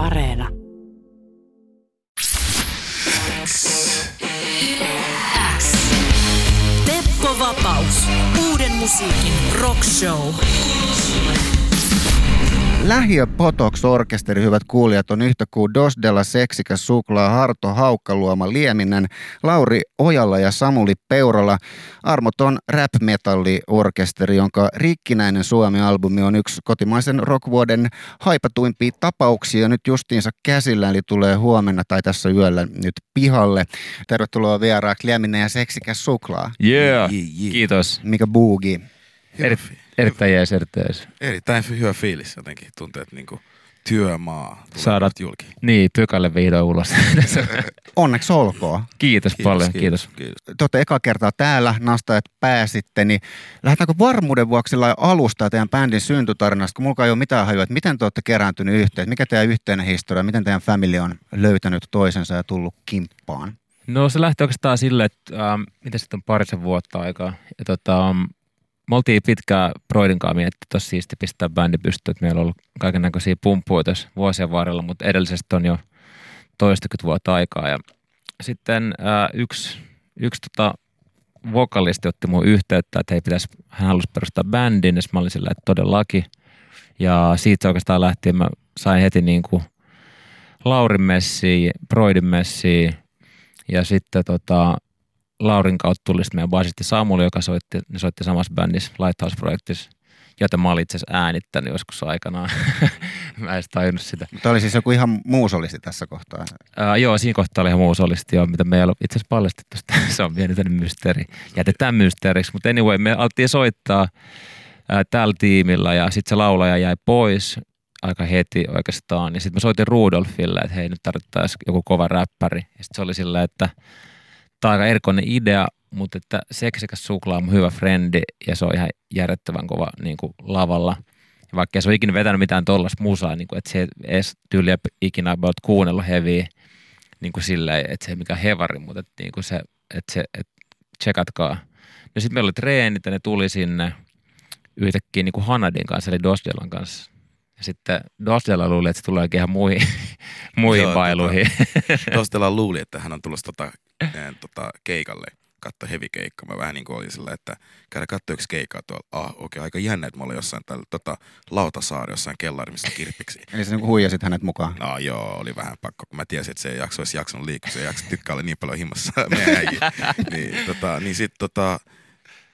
Areena. Teppo Vapaus. Uuden musiikin rock show. Lähiö Potox Orkesteri, hyvät kuulijat, on yhtä kuin Dos Della Seksikäs Suklaa, Harto Haukkaluoma Lieminen, Lauri Ojalla ja Samuli Peurala. Armoton rap metalli orkesteri, jonka rikkinäinen Suomi-albumi on yksi kotimaisen rockvuoden haipatuimpia tapauksia nyt justiinsa käsillä, eli tulee huomenna tai tässä yöllä nyt pihalle. Tervetuloa vieraaksi Lieminen ja Seksikäs Suklaa. Yeah, Jee, jee. kiitos. Mikä buugi? Eri, erittäin jees, erittäin jees. Erittäin hyvä fiilis jotenkin. Tuntuu, että niinku työmaa tulee Saada- julki. Niin, pykälle vihdoin ulos. Onneksi olkoon. kiitos, paljon, kiitos. kiitos. te olette eka kertaa täällä, nastajat pääsitte, niin lähdetäänkö varmuuden vuoksi alusta teidän bändin syntytarinasta, kun mulla ei ole mitään hajua, että miten te olette kerääntynyt yhteen, mikä teidän yhteinen historia, miten teidän family on löytänyt toisensa ja tullut kimppaan? No se lähti oikeastaan silleen, että ähm, mitä sitten on parisen vuotta aikaa. Ja tota, me oltiin pitkään Broidin kanssa olisi siisti pistää bändi pystyyn, että meillä on ollut kaiken näköisiä pumppuja tässä vuosien varrella, mutta edellisesti on jo toistakymmentä vuotta aikaa. Ja sitten äh, yksi, yksi tota, vokalisti otti mun yhteyttä, että hei pitäisi, hän halusi perustaa bändin, ja mä olin sillä, että todellakin. Ja siitä oikeastaan lähtien mä sain heti niin kuin Laurin messiin, Broidin messiin, ja sitten tota, Laurin kautta tuli sitten meidän basisti Samuli, joka soitti, ne soitti samassa bändissä Lighthouse-projektissa, jota mä olin itse asiassa äänittänyt joskus aikanaan. mä en edes tajunnut sitä. Mutta oli siis joku ihan muu solisti tässä kohtaa. Ää, joo, siinä kohtaa oli ihan muu solisti, joo, mitä me ei itse asiassa paljastettu sitä. Se on pieni mysteeri. Jätetään mysteeriksi, mutta anyway, me alettiin soittaa ää, tällä tiimillä ja sitten se laulaja jäi pois aika heti oikeastaan. Ja sitten mä soitin Rudolfille, että hei nyt tarvittaisiin joku kova räppäri. Ja sitten se oli sillä, että tämä on aika erikoinen idea, mutta että seksikäs suklaa on hyvä frendi ja se on ihan järjettävän kova niin kuin lavalla. Ja vaikka se ole ikinä vetänyt mitään tollasta musaa, niin kuin, että se ei edes tyyliä ikinä about kuunnellut heviä niin kuin silleen, että se ei mikään hevari, mutta että, niin kuin se, että se, että tsekatkaa. No sitten meillä oli treenit ja ne tuli sinne yhtäkkiä niin kuin Hanadin kanssa, eli Dosdelan kanssa. Ja sitten Dosdela luuli, että se tulee ihan muihin, muihin Joo, bailuihin. Dostela luuli, että hän on tulossa tota, eh, tota, keikalle katso heavy keikka. Mä vähän niin kuin olin sillä, että käydä katsoa yksi keikkaa tuolla. Ah, okei, okay, aika jännä, että mä olin jossain tällä tota, Lautasaari jossain kellari, missä kirppiksi. Eli sä niin huijasit hänet mukaan. No joo, oli vähän pakko, kun mä tiesin, että se ei jakso, olisi jaksanut liikkua, se ei jaksa tykkää olla niin paljon himmassa meidän niin, tota, niin sit tota,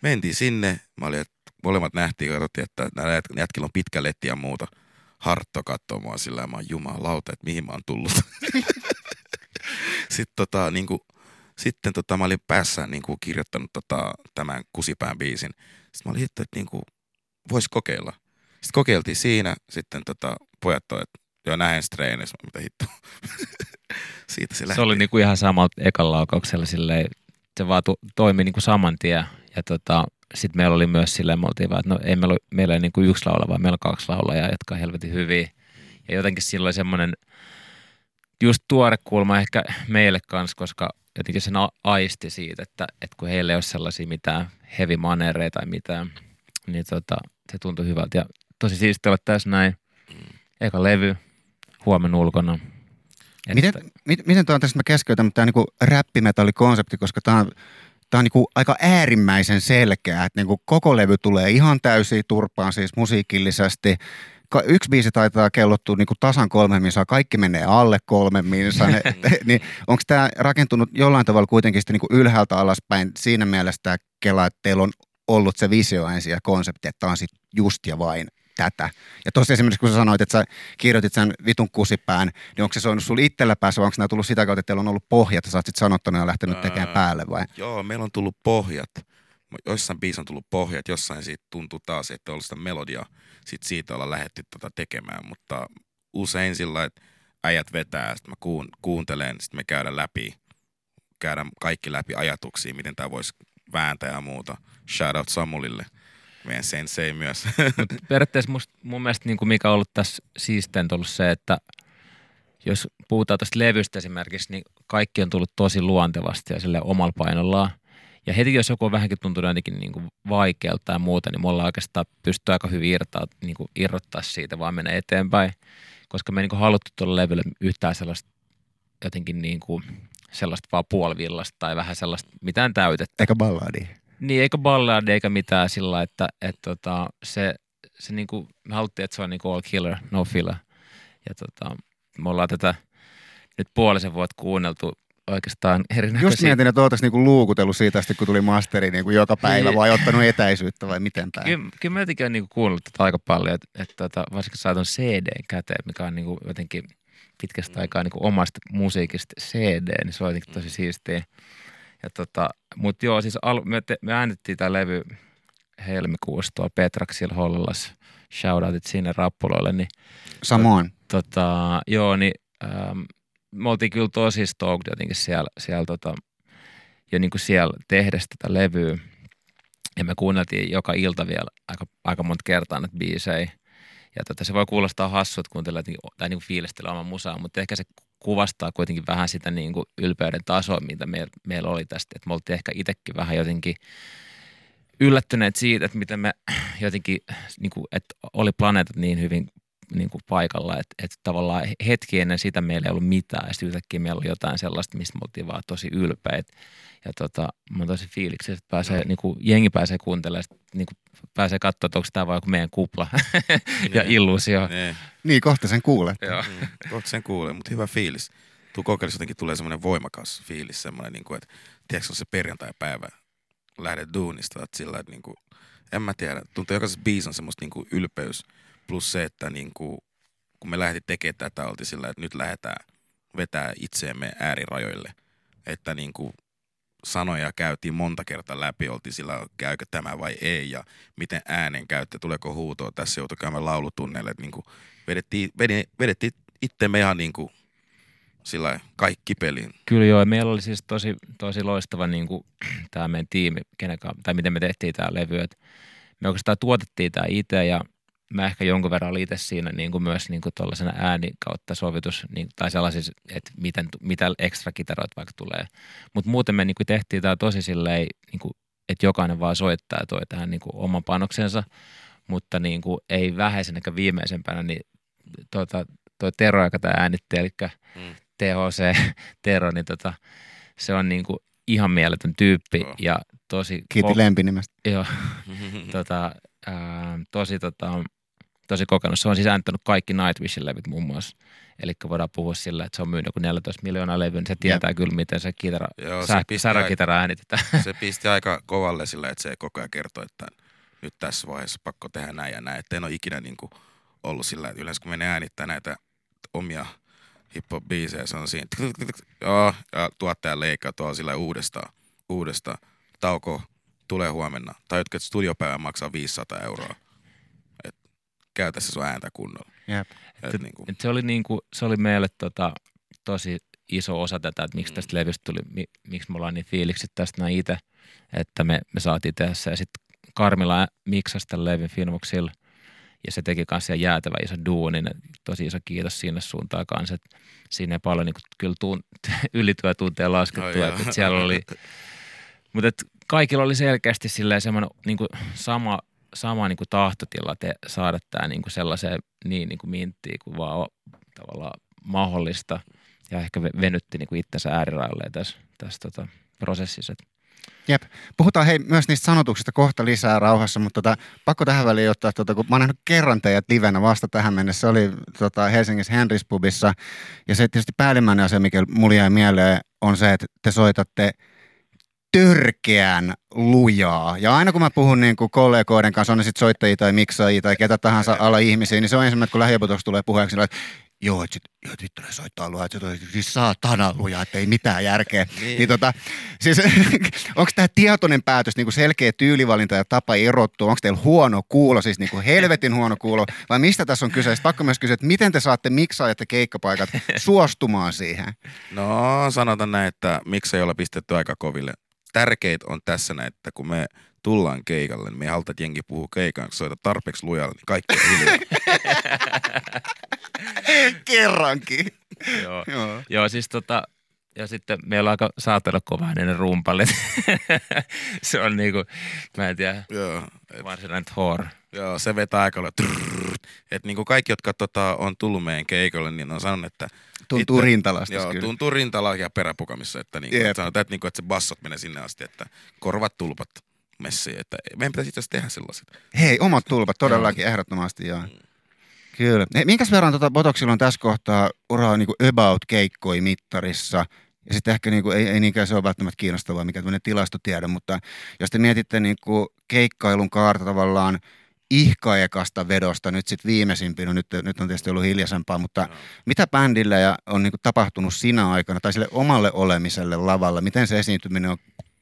mentiin sinne, mä olin, että molemmat nähtiin, katsottiin, että näillä jät- jätkillä on pitkä letti ja muuta. Hartto katsoo mua sillä ja mä oon jumalauta, että mihin mä oon tullut. sitten tota, niin kuin, sitten tota, mä olin päässä niin kuin, kirjoittanut tota, tämän Kusipään biisin. Sitten mä olin hitto, että niin kuin, vois kokeilla. Sitten kokeiltiin siinä, sitten tota, pojat toi, että joo näin treeneissä, mitä hitto. Siitä se lähti. Se oli niinku ihan samalta ekalla laukauksella silleen, se vaan to, toimi niinku saman tien. Ja tota, sitten meillä oli myös silleen, me oltiin vaan, että no ei meillä, meillä ei niinku yksi laula, vaan meillä on kaksi laulajaa, jotka on helvetin hyviä. Ja jotenkin silloin semmoinen just tuore kulma ehkä meille kanssa, koska jotenkin sen aisti siitä, että, että kun heillä ei ole sellaisia mitään heavy manereja tai mitään, niin tota, se tuntui hyvältä. Ja tosi siistiä olla tässä näin. Eka levy, huomenna ulkona. Miten, mit, miten tuo on tässä, mä keskeytän, mutta tämä niinku räppimetallikonsepti, koska tämä on, tää on niinku aika äärimmäisen selkeä, että niinku koko levy tulee ihan täysin turpaan siis musiikillisesti. Yksi biisi taitaa kellottua niinku tasan kolme minsaa, kaikki menee alle kolme minsaa. Ne, niin onko tämä rakentunut jollain tavalla kuitenkin sitten niinku ylhäältä alaspäin siinä mielessä tämä Kela, että teillä on ollut se visio ensin ja konsepti, että tämä on sitten just ja vain tätä. Ja tuossa esimerkiksi kun sä sanoit, että sä kirjoitit sen vitun kusipään, niin onko se soinut sulla itsellä päässä vai onko nämä tullut sitä kautta, että teillä on ollut pohjat ja sä oot sitten sanottanut ja lähtenyt tekemään Ää, päälle vai? Joo, meillä on tullut pohjat. Joissain biisissä on tullut pohjat, jossain siitä tuntuu taas, että on ollut sitä melodiaa. Sitten siitä ollaan lähdetty tota tekemään, mutta usein sillä että äijät vetää, sitten mä kuun, kuuntelen, sitten me käydään läpi, käydään kaikki läpi ajatuksia, miten tämä voisi vääntää ja muuta. Shout out Samulille, meidän sensei myös. Mut periaatteessa must, mun mielestä niin kuin mikä on ollut tässä siisteintä ollut se, että jos puhutaan tästä levystä esimerkiksi, niin kaikki on tullut tosi luontevasti ja sille omalla painollaan. Ja heti jos joku on vähänkin tuntunut jotenkin niin kuin vaikealta tai muuta, niin me ollaan oikeastaan pystyy aika hyvin irtaa, niin kuin irrottaa siitä, vaan mennä eteenpäin. koska me ei niinku haluttu tuolla levyllä yhtään sellaista jotenkin niinku, sellaista vaan puolivillasta tai vähän sellaista mitään täytettä. Eikä balladi. Niin, eikä balladi eikä mitään sillä, että et, tota, se, se niinku, me haluttiin, että se on niinku all killer, no filler. Ja tota, me ollaan tätä nyt puolisen vuotta kuunneltu oikeastaan Just erinäköisiä. mietin, että oottais niinku luukutellut siitä asti, kun tuli masteri niinku joka päivä, Niin. vai ottanut etäisyyttä vai miten päin? Kyllä, kyllä mä jotenkin olen niinku kuunnellut tätä aika paljon, että, että tota, varsinkin saa ton CDn käteen, mikä on niinku jotenkin pitkästä aikaa niinku omasta musiikista CD, niin se on jotenkin tosi siistiä. Ja tota, mutta joo, siis al- me, te- me äänitettiin tämä levy helmikuussa tuolla Petraksilla Hollolassa. Shoutoutit sinne rappuloille, niin Samoin. tota, joo, niin ähm, me oltiin kyllä tosi stoked jotenkin siellä, siellä tota, jo niin kuin siellä tehdessä tätä levyä. Ja me kuunneltiin joka ilta vielä aika, aika monta kertaa näitä biisejä. Ja tota, se voi kuulostaa hassut kuuntella tai niin kuin fiilistellä oman musaa, mutta ehkä se kuvastaa kuitenkin vähän sitä niin kuin ylpeyden tasoa, mitä meillä, meillä oli tästä. Että me oltiin ehkä itsekin vähän jotenkin yllättyneet siitä, että miten me jotenkin, niin kuin, että oli planeetat niin hyvin niin kuin paikalla, että, että tavallaan hetki ennen sitä meillä ei ollut mitään ja sitten yhtäkkiä meillä oli jotain sellaista, mistä me oltiin vaan tosi ylpeitä. Ja tota, mä oon tosi fiiliksi, että pääsee, niin kuin, jengi pääsee kuuntelemaan, sit, niin kuin, pääsee katsoa, että onko tämä joku meidän kupla ja illuusio. Niin. Niin, kohta sen kuulet. Joo. Mm, kohta sen kuulee, mutta hyvä fiilis. Tuu kokeilisi jotenkin tulee semmoinen voimakas fiilis, semmoinen, niin kuin, että tiedätkö, on se perjantai-päivä, lähdet duunista, että sillä että niin kuin, en mä tiedä, tuntuu jokaisessa biisissä on semmoista niin kuin ylpeys, plus se, että niin kuin, kun me lähdettiin tekemään tätä, oltiin sillä että nyt lähdetään vetää itseemme äärirajoille, että niin kuin sanoja käytiin monta kertaa läpi, oltiin sillä, käykö tämä vai ei, ja miten äänen käyttö, tuleeko huutoa, tässä joutui käymään laulutunneille, että niin kuin vedettiin, vedettiin, itsemme ihan niin kuin sillä kaikki peliin. Kyllä joo, meillä oli siis tosi, tosi loistava niin kuin, tämä meidän tiimi, kenen kanssa- tai miten me tehtiin tämä levy. Et me oikeastaan tuotettiin tämä itse ja mä ehkä jonkun verran olin itse siinä niin kuin myös niin kuin tuollaisena ääni kautta sovitus, niin, tai sellaisissa, että miten, mitä ekstra kitaroita vaikka tulee. Mutta muuten me niin kuin tehtiin tämä tosi silleen, niin kuin, että jokainen vaan soittaa ja toi tähän niin kuin oman panoksensa, mutta niin kuin, ei vähäisenä eikä viimeisempänä, niin tuota, toi Tero, joka tämä äänitti, eli Mm. THC Tero, niin tota, se on niin kuin ihan mieletön tyyppi Joo. ja tosi, Kiitti ko- lempinimestä. joo, tota, ää, tosi, tota, tosi kokenut. Se on siis äänittänyt kaikki Nightwishin levyt muun muassa. Eli voidaan puhua sillä, että se on myynyt joku 14 miljoonaa levyä, niin se tietää kyllä, miten se kitara, Joo, se sä, pisti säräkitara äänitetään. se pisti aika kovalle sillä, että se koko ajan kertoi, että nyt tässä vaiheessa pakko tehdä näin ja näin. Että en ole ikinä niin kuin ollut sillä, että yleensä kun menee äänittää näitä omia hip-hop-biisejä, se on siinä, joo, ja tuottaja leikkaa tuolla sillä uudestaan, uudestaan. Tauko tulee huomenna. Tai että studiopäivä maksaa 500 euroa. Et käytä se sun ääntä kunnolla. Jep. Et niin kuin, Et se, oli niinku, se oli meille tota, tosi iso osa tätä, että miksi tästä levystä tuli, mi, miksi me ollaan niin fiilikset tästä näin itse, että me, me saatiin tehdä se. Ja sitten Karmila miksasi tämän levyn Filmuksilla ja se teki kanssa jäätävä iso duunin. Et Tosi iso kiitos sinne suuntaan kanssa. Et siinä ei paljon niinku, kyllä tuun, ylityötunteja laskettu. No et, joo. et siellä oli, mutta et kaikilla oli selkeästi semmoinen niinku, sama, sama niinku tahtotila te, saada tämä niinku sellaiseen niin niinku minttiin kuin vaan tavallaan mahdollista. Ja ehkä ve- venytti niinku itsensä äärirajoille tässä, tässä tota, prosessissa. Jep. Puhutaan hei myös niistä sanotuksista kohta lisää rauhassa, mutta tota, pakko tähän väliin ottaa, tota, kun mä oon nähnyt kerran teidät livenä vasta tähän mennessä. Se oli tota, Helsingissä Henris Pubissa. Ja se tietysti päällimmäinen asia, mikä mulle jäi mieleen, on se, että te soitatte törkeän lujaa. Ja aina kun mä puhun niin kuin kollegoiden kanssa, on ne sitten soittajia tai miksaajia tai ketä tahansa ala ihmisiä, niin se on ensimmäinen, kun lähiopetuksessa tulee puheeksi, että joo, että sit, joo, että vittu ne soittaa lujaa, että se siis saatana lujaa, että ei mitään järkeä. Niin. Niin tota, siis onko tämä tietoinen päätös, niin kuin selkeä tyylivalinta ja tapa erottua, onko teillä huono kuulo, siis niin kuin helvetin huono kuulo, vai mistä tässä on kyse? Sitten pakko myös kysyä, että miten te saatte miksaajat ja keikkapaikat suostumaan siihen? No sanotaan näin, että miksei olla pistetty aika koville. Tärkeit on tässä näin, että kun me tullaan keikalle, niin me ei haluta, että jengi puhuu keikan, kun soita tarpeeksi lujalle, niin kaikki on hiljaa. Kerrankin. joo. Joo. Joo, siis tota, ja sitten meillä on aika saatella kova ne rumpalit. se on niinku, mä en tiedä, Joo, et, varsinainen thor. Joo, se vetää aika paljon. Että niinku kaikki, jotka tota, on tullut meidän keikolle, niin on sanonut, että Tuntuu Itse- rintalasta Joo, kyllä. tuntuu rintala ja peräpukamissa, että, niinku, Jep. että sanotaan, että, niinku, että se bassot menee sinne asti, että korvat tulpat messiin. Että meidän pitäisi itse tehdä sellaiset. Hei, omat tulpat todellakin, ehdottomasti joo. Kyllä. Hei, minkäs verran tota Botoxilla on tässä kohtaa uraa niin about keikkoi mittarissa? Ja sitten ehkä niin kuin, ei, ei niinkään se ole välttämättä kiinnostavaa, mikä tämmöinen tilastotiede, mutta jos te mietitte niin kuin keikkailun kaarta tavallaan ihkaekasta vedosta nyt sitten viimeisimpin, no nyt, nyt on tietysti ollut hiljaisempaa, mutta Joo. mitä bändillä ja on niin kuin tapahtunut sinä aikana tai sille omalle olemiselle lavalla, miten se esiintyminen on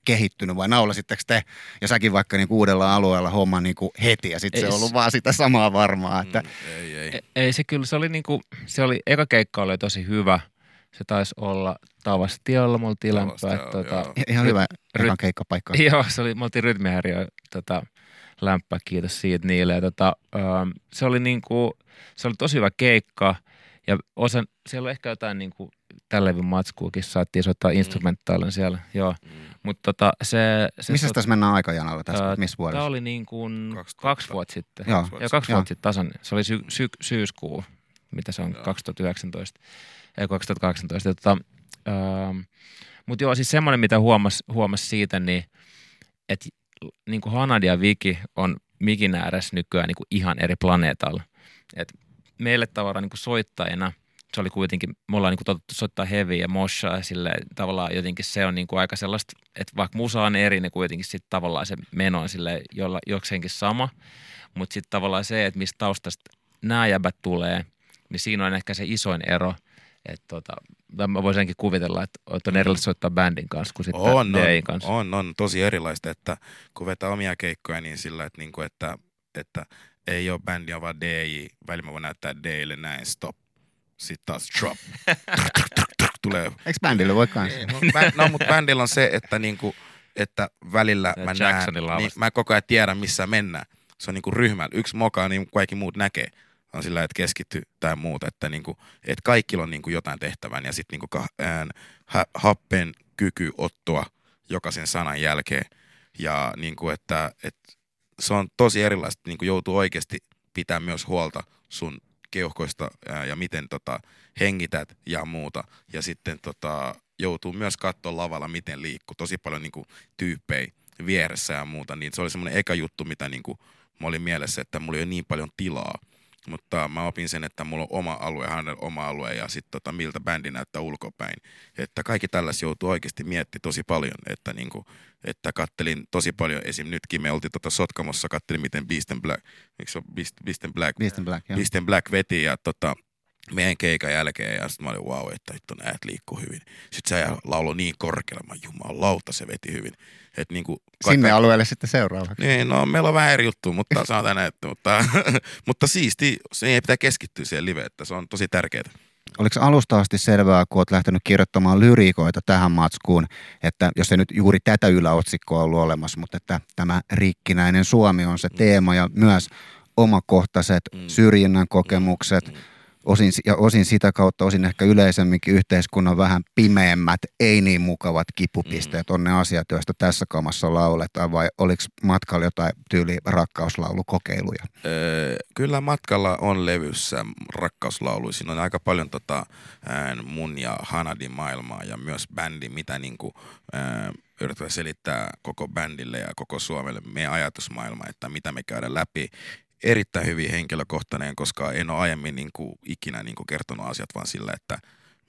kehittynyt vai naulasitteko te ja säkin vaikka niin kuin uudella alueella homma niin kuin heti ja sitten se on ollut vaan sitä samaa varmaa, että Mm, ei, ei. Ei, ei se kyllä, se oli niinku, se oli, eka keikka oli tosi hyvä. Se taisi olla Tavastiolla, me oltiin lämpöä. Tota, joo. ihan hyvä ry- ekan keikkapaikka. Joo, se oli, me oltiin rytmihäiriö tota, lämpöä, kiitos siitä niille. Ja, tota, ähm, se oli niinku, se oli tosi hyvä keikka ja osa, siellä oli ehkä jotain niinku, tällä levyn matskuukin saatiin soittaa instrumentaalin siellä, joo. Mm. Mutta tota, se, se Missä tot- tässä mennään aikajanalla tässä, Ää, missä Tämä vuodessa? oli niin kuin 2000. kaksi vuotta sitten. Joo. Joo, kaksi Joo. vuotta sitten tasan. Se oli sy- sy- syyskuu, mitä se on, Joo. 2019, ei 2018. Ja Tota, ähm, Mutta joo, siis semmoinen, mitä huomasi huomas siitä, niin että niin kuin Hanad ja Viki on mikin ääressä nykyään niin kuin ihan eri planeetalla. Et meille tavallaan niin kuin soittajina se oli kuitenkin, me ollaan niin kuin totuttu soittaa heavy ja moshaa ja silleen, tavallaan jotenkin se on niin kuin aika sellaista, että vaikka musa on eri, niin kuitenkin sitten tavallaan se meno on sille jolla, jokseenkin sama. Mutta sitten tavallaan se, että mistä taustasta nämä jäbät tulee, niin siinä on ehkä se isoin ero. Että tota, mä voisinkin kuvitella, että on erilaista soittaa bändin kanssa kuin sitten On, on, kanssa. on, on tosi erilaista, että kun vetää omia keikkoja, niin sillä, että, niinku, että, että ei ole bändi, on vaan DJ. Välillä mä voin näyttää DJlle näin, stop. Sitten taas drop. Tulee. Eikö bändille voi kanssa? No, no mutta bändillä on se, että, niinku, että välillä Ja mä näen, niin mä koko ajan tiedän, missä mennään. Se on niinku ryhmällä. Yksi mokaa, niin kaikki muut näkee. On sillä, että keskitty tai muuta. Että, niinku, että kaikilla on niinku jotain tehtävää. Ja sitten ään, ha- happen kyky ottoa jokaisen sanan jälkeen. Ja niinku, että, että se on tosi erilaista. Niinku joutuu oikeasti pitää myös huolta sun keuhkoista ää, ja miten tota, hengität ja muuta. Ja sitten tota, joutuu myös katsoa lavalla, miten liikkuu. Tosi paljon niinku, tyyppejä vieressä ja muuta. Niin se oli semmoinen eka juttu, mitä niinku, mä olin mielessä, että mulla ei ole niin paljon tilaa. Mutta mä opin sen, että mulla on oma alue, hänellä oma alue ja sitten tota, miltä bändi näyttää ulkopäin. Että kaikki tällaisia joutuu oikeasti miettimään tosi paljon. Että, niinku, että kattelin tosi paljon, esim. nytkin me oltiin tota Sotkamossa, kattelin miten Beast and Black, eikö se ole Beast, Beast and Black, Beast and Black, joo. Beast and Black veti ja tota, meidän keikan jälkeen ja sitten mä olin wow, että vittu näet liikkuu hyvin. Sitten se lauloi niin korkealle, mä jumalauta se veti hyvin. Et niinku, Sinne alueelle sitten seuraavaksi. niin, no meillä on vähän eri juttu, mutta sanotaan näin, että, mutta, mutta siisti, se ei pitää keskittyä siihen live, että se on tosi tärkeää. Oliko alusta asti selvää, kun olet lähtenyt kirjoittamaan lyriikoita tähän matskuun, että jos ei nyt juuri tätä yläotsikkoa ollut olemassa, mutta että tämä rikkinäinen Suomi on se teema ja myös omakohtaiset Mm. syrjinnän kokemukset, Mm. Osin, ja osin sitä kautta, osin ehkä yleisemminkin yhteiskunnan vähän pimeämmät, ei niin mukavat kipupisteet on ne asiat, joista tässä kamassa lauletaan, vai oliko matkalla jotain tyyli rakkauslaulukokeiluja? Öö, kyllä matkalla on levyssä rakkauslaulu. Siinä on aika paljon tota, mun ja Hanadin maailmaa ja myös bändi, mitä niinku, ää, yritetään selittää koko bändille ja koko Suomelle meidän ajatusmaailma, että mitä me käydään läpi. Erittäin hyvin henkilökohtainen, koska en ole aiemmin niinku, ikinä niinku, kertonut asiat vaan sillä, että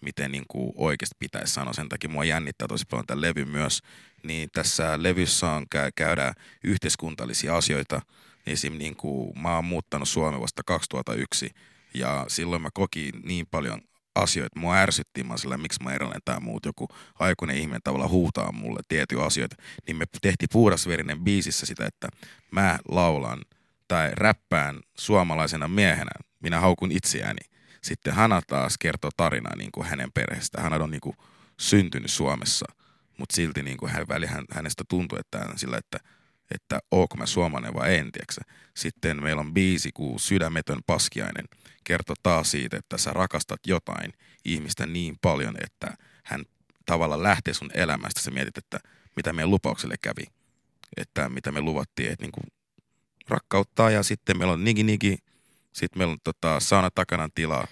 miten niin kuin oikeasti pitäisi sanoa. Sen takia mua jännittää tosi paljon tämä levy myös. Niin tässä levyssä on kä- käydä yhteiskuntallisia asioita. Esim. Niin kuin, mä oon muuttanut Suomeen vasta 2001 ja silloin mä kokin niin paljon asioita. Mua ärsytti, mä sillä, miksi mä erilainen tai muut. Joku aikuinen ihminen tavalla huutaa mulle tiettyjä asioita. Niin me tehtiin puhdasverinen biisissä sitä, että mä laulan tai räppään suomalaisena miehenä. Minä haukun itseäni sitten Hanna taas kertoo tarinaa niin kuin hänen perheestään. Hän on niin kuin syntynyt Suomessa, mutta silti niin kuin hän, väli hän, hänestä tuntuu, että hän sillä, että, että oonko mä suomalainen vai en, tiedätkö? Sitten meillä on biisi kuin Sydämetön paskiainen. Kertoo taas siitä, että sä rakastat jotain ihmistä niin paljon, että hän tavallaan lähtee sun elämästä. Sä mietit, että mitä meidän lupaukselle kävi. Että mitä me luvattiin, että niin kuin rakkauttaa ja sitten meillä on nigi nigi, sitten meillä on tota, sauna takana tilaa,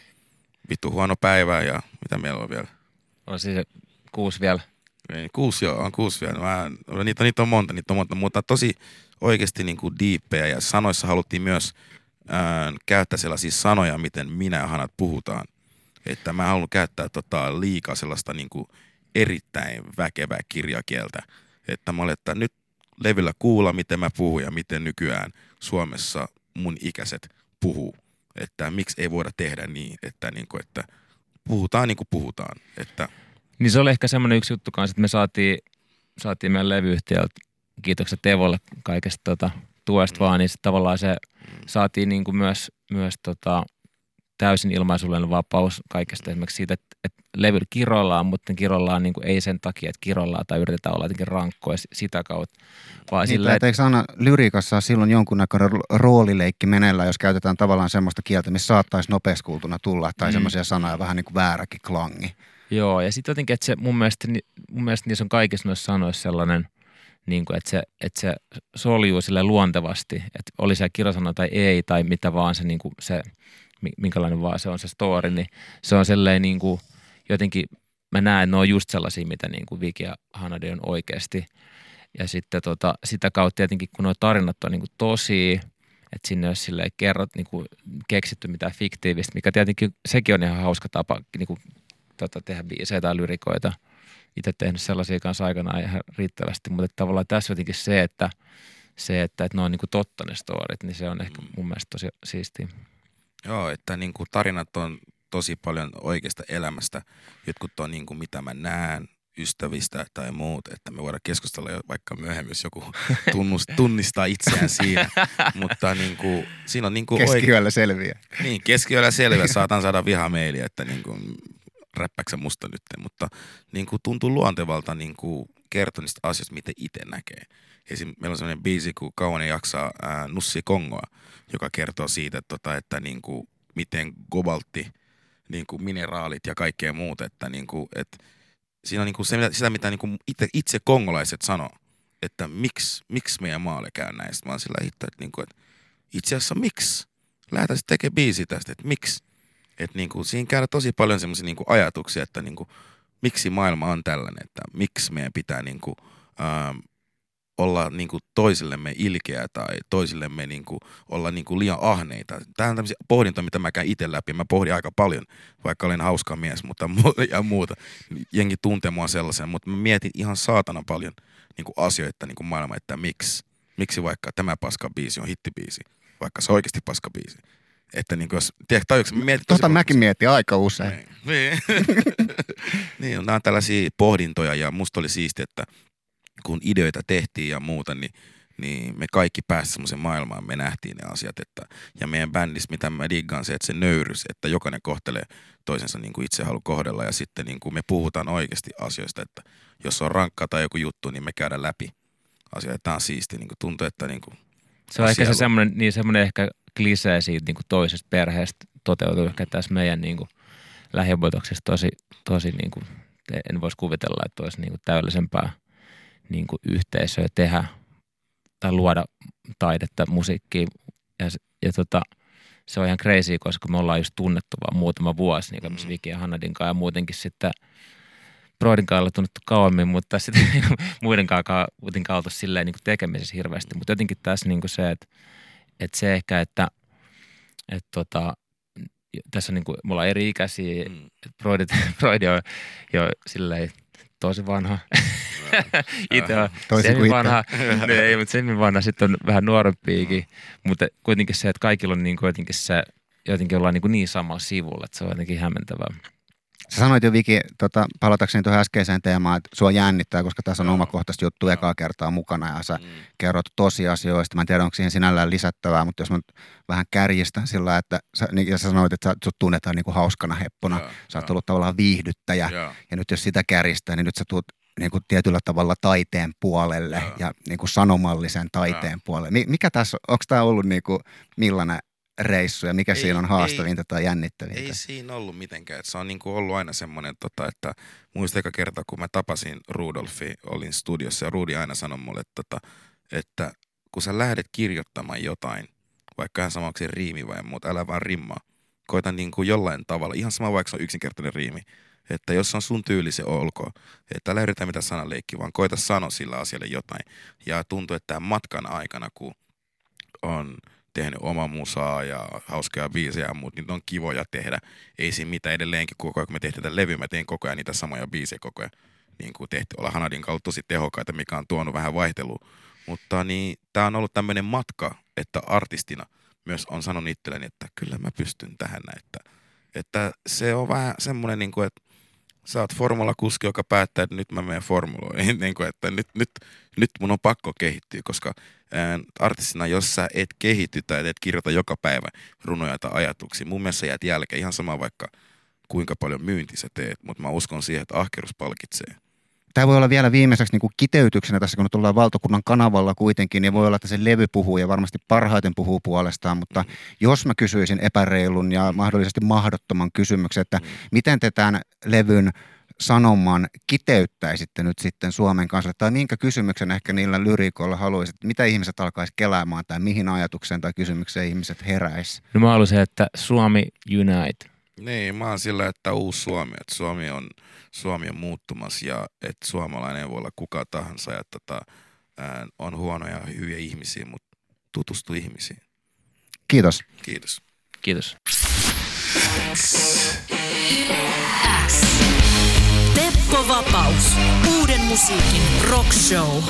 vittu huono päivää ja mitä meillä on vielä? On siis kuusi vielä. Ei, kuusi joo, on kuusi vielä. Mä, niitä, niitä on monta, niitä on monta, mutta tosi oikeasti niin kuin diippejä ja sanoissa haluttiin myös ää, käyttää sellaisia sanoja, miten minä ja Hanat puhutaan. Että mä haluan käyttää tota, liikaa sellaista niin kuin erittäin väkevää kirjakieltä. Että mä olen, että nyt levyllä kuulla, miten mä puhun ja miten nykyään Suomessa mun ikäiset puhuu. Että miksi ei voida tehdä niin, että, niin kuin, että puhutaan niin kuin puhutaan. Että, Niin se oli ehkä semmoinen yksi juttu kanssa, että me saatiin, saatiin meidän levyyhtiöltä, kiitokset Tevolle kaikesta tota, tuesta Mm. vaan, niin sit tavallaan se saatiin niin kuin myös, myös tota, täysin ilmaisullinen vapaus kaikesta esimerkiksi siitä, että, että levyllä kiroillaan, mutta kiroillaan niin kuin ei sen takia, että kiroillaan tai yritetään olla jotenkin rankkoja sitä kautta, vaan Niin, sillä, että eikö aina lyriikassa silloin jonkunnäköinen ro- roolileikki meneillään, jos käytetään tavallaan semmoista kieltä, missä saattaisi nopeasti kuultuna tulla, tai Mm. semmoisia sanoja vähän niin kuin vääräkin klangi. Joo, ja sitten jotenkin, että se mun mielestä, mun mielestä niissä on kaikissa noissa sanoissa sellainen, niin kuin, että, se, että se soljuu sille luontevasti, että oli se kirosana tai ei, tai mitä vaan se, niin kuin se minkälainen vaan se on se story, niin se on sellainen niin kuin, jotenkin, mä näen, että ne on just sellaisia, mitä niin kuin Viki ja Hanade on oikeasti. Ja sitten tota, sitä kautta tietenkin, kun nuo tarinat on niin kuin tosi, että sinne olisi silleen kerrot, niin kuin keksitty mitään fiktiivistä, mikä tietenkin sekin on ihan hauska tapa niin kuin, tota, tehdä biisejä tai lyrikoita. Itse tehnyt sellaisia kanssa aikanaan ihan riittävästi, mutta että tavallaan tässä jotenkin se, että, se, että, että ne on niin kuin totta ne storit, niin se on ehkä mun mielestä tosi siistiä. Joo, että niin kuin tarinat on tosi paljon oikeasta elämästä. Jotkut on niin kuin mitä mä näen ystävistä tai muut, että me voidaan keskustella jo vaikka myöhemmin, jos joku tunnust, tunnistaa itseään siinä. Mutta niin kuin, siinä on niin kuin Keskiyöllä selviää. niin, keskiyöllä selvä, saatan saada vihameilia, että niin kuin, räppäksä musta nyt, mutta niin kuin tuntuu luontevalta niin kuin kertoa niistä asioista, miten itse näkee. Esim. meillä on sellainen biisi kuin Kauan ei jaksaa ää, Nussi Kongoa, joka kertoo siitä, että, tota, että niin kuin, miten kobaltti, niin kuin mineraalit ja kaikkea muuta, että niin kuin, että siinä on niin kuin se, mitä- sitä, mitä niin kuin itse, itse kongolaiset sanoo, että miksi, miksi meidän maalle käy näin. Sitten mä oon sillä hitto, että, niin kuin, että itse asiassa miksi? Lähdetään sitten tekemään biisi tästä, että miksi? Että niin kuin, siinä käydään tosi paljon semmoisia niin kuin ajatuksia, että niin kuin, miksi maailma on tällainen, että miksi meidän pitää niin kuin, ähm, olla niin kuin toisillemme ilkeä tai toisillemme niin kuin, olla niin kuin liian ahneita. Tämä on tämmöisiä pohdintoja, mitä mä käyn itse läpi. Mä pohdin aika paljon, vaikka olen hauska mies mutta mu- ja muuta. Jengi tuntee mua sellaisen, mutta mä mietin ihan saatana paljon niin kuin asioita niin kuin maailma, että miksi. Miksi vaikka tämä paska biisi on hittibiisi, vaikka se on oikeasti paska biisi. Että niin kuin jos, tiedätkö, tajuuks, mä mietin Tota mäkin mietin aika usein. niin. Niin. niin, nämä on tällaisia pohdintoja ja musta oli siisti, että kun ideoita tehtiin ja muuta, niin, niin me kaikki päästiin semmoiseen maailmaan, me nähtiin ne asiat. Että, ja meidän bändissä, mitä mä diggaan, se, että se nöyrys, että jokainen kohtelee toisensa niin kuin itse haluaa kohdella ja sitten niin kuin me puhutaan oikeasti asioista, että jos on rankkaa tai joku juttu, niin me käydään läpi asioita. Tämä on siisti, niin kuin tuntuu, että niin kuin, Se on ehkä se semmoinen, niin semmoinen ehkä klisee siitä niin kuin toisesta perheestä toteutuu ehkä tässä meidän niin kuin tosi, tosi niin kuin, en voisi kuvitella, että olisi niin kuin täydellisempää niin kuin yhteisöä tehdä tai luoda taidetta, musiikkia. Ja, ja tota, se on ihan crazy, koska me ollaan just tunnettu vaan muutama vuosi, niin kuin Mm. Viki ja Hannadin kanssa ja muutenkin sitten Broidin kanssa ollaan tunnettu kauemmin, mutta sitten muiden kanssa kuitenkaan oltu silleen niin kuin tekemisissä hirveästi. Mutta jotenkin tässä niin kuin se, että, että se ehkä, että, että tota, tässä on niin kuin, me ollaan eri ikäisiä, mm, Broidi on jo silleen tosi vanha. Itse on itse. vanha, no ei, mutta semi vanha sitten on vähän nuorempiakin, mutta kuitenkin se, että kaikilla on niin kuin jotenkin se, jotenkin ollaan niin, kuin niin samalla sivulla, että se on jotenkin hämmentävää. Sä sanoit jo Viki, tota, palatakseni tuohon äskeiseen teemaan, että sua jännittää, koska tässä on omakohtaista juttu ekaa kertaa mukana ja sä mm, kerrot tosiasioista. Mä en tiedä, onko siihen sinällään lisättävää, mutta jos mä vähän kärjistän sillä, että sä, niin, ja sä sanoit, että sä, sut tunnetaan niin kuin hauskana heppona. joo, Sä oot ollut tavallaan viihdyttäjä joo. ja nyt jos sitä kärjistää, niin nyt sä tuut niin kuin tietyllä tavalla taiteen puolelle Joo. ja niin kuin sanomallisen taiteen puolelle. Mi- Mikä tässä, onko tämä ollut niin kuin millainen reissu ja mikä Ei- siinä on ei- haastavinta tai jännittävintä? Ei siinä ollut mitenkään. Et se on niinku ollut aina semmoinen, tota, että muistan eka kerta, kun mä tapasin Rudolfi, olin studiossa ja Rudi aina sanoi mulle, että, tota, että kun sä lähdet kirjoittamaan jotain, vaikka ihan samaksi riimi vai muuta, älä vaan rimmaa. Koita niin kuin jollain tavalla, ihan sama vaikka se on yksinkertainen riimi, että jos on sun tyyli se olkoon, että älä yritä mitä sanaleikki, vaan koita sanoa sillä asialle jotain. Ja tuntuu, että tämän matkan aikana, kun on tehnyt oma musaa ja hauskaa biisejä ja muut, niin on kivoja tehdä. Ei siinä mitään edelleenkin, koko ajan kun me tehtiin tätä levyä, mä tein koko ajan niitä samoja biisejä koko ajan. Niin kuin tehty, olla Hanadin kautta tosi tehokkaita, mikä on tuonut vähän vaihtelua. Mutta niin, tämä on ollut tämmöinen matka, että artistina myös on sanonut itselleni, että kyllä mä pystyn tähän näin. Että, että se on vähän semmoinen, niin kuin, että sä oot formulakuski, joka päättää, että nyt mä menen formuloihin, niin kuin, että nyt, nyt, nyt mun on pakko kehittyä, koska artistina, jos sä et kehity tai et kirjoita joka päivä runoja tai ajatuksia, mun mielestä sä jäät jälkeen ihan sama vaikka kuinka paljon myynti sä teet, mutta mä uskon siihen, että ahkerus palkitsee. Tämä voi olla vielä viimeiseksi niin kuin kiteytyksenä tässä, kun tullaan valtokunnan kanavalla kuitenkin, niin voi olla, että se levy puhuu ja varmasti parhaiten puhuu puolestaan, mutta jos mä kysyisin epäreilun ja mahdollisesti mahdottoman kysymyksen, että miten te tämän levyn sanoman kiteyttäisitte nyt sitten Suomen kansalle, tai minkä kysymyksen ehkä niillä lyriikoilla haluaisit, mitä ihmiset alkaisi kelaamaan, tai mihin ajatukseen tai kysymykseen ihmiset heräisi? No mä haluaisin, että Suomi Unite. Niin, mä oon sillä, että uusi Suomi, että Suomi on, Suomi on muuttumassa ja että suomalainen voi olla kuka tahansa ja tota, ää, on huonoja ja hyviä ihmisiä, mutta tutustu ihmisiin. Kiitos. Kiitos. Kiitos. Teppo Vapaus. Uuden musiikin rock show.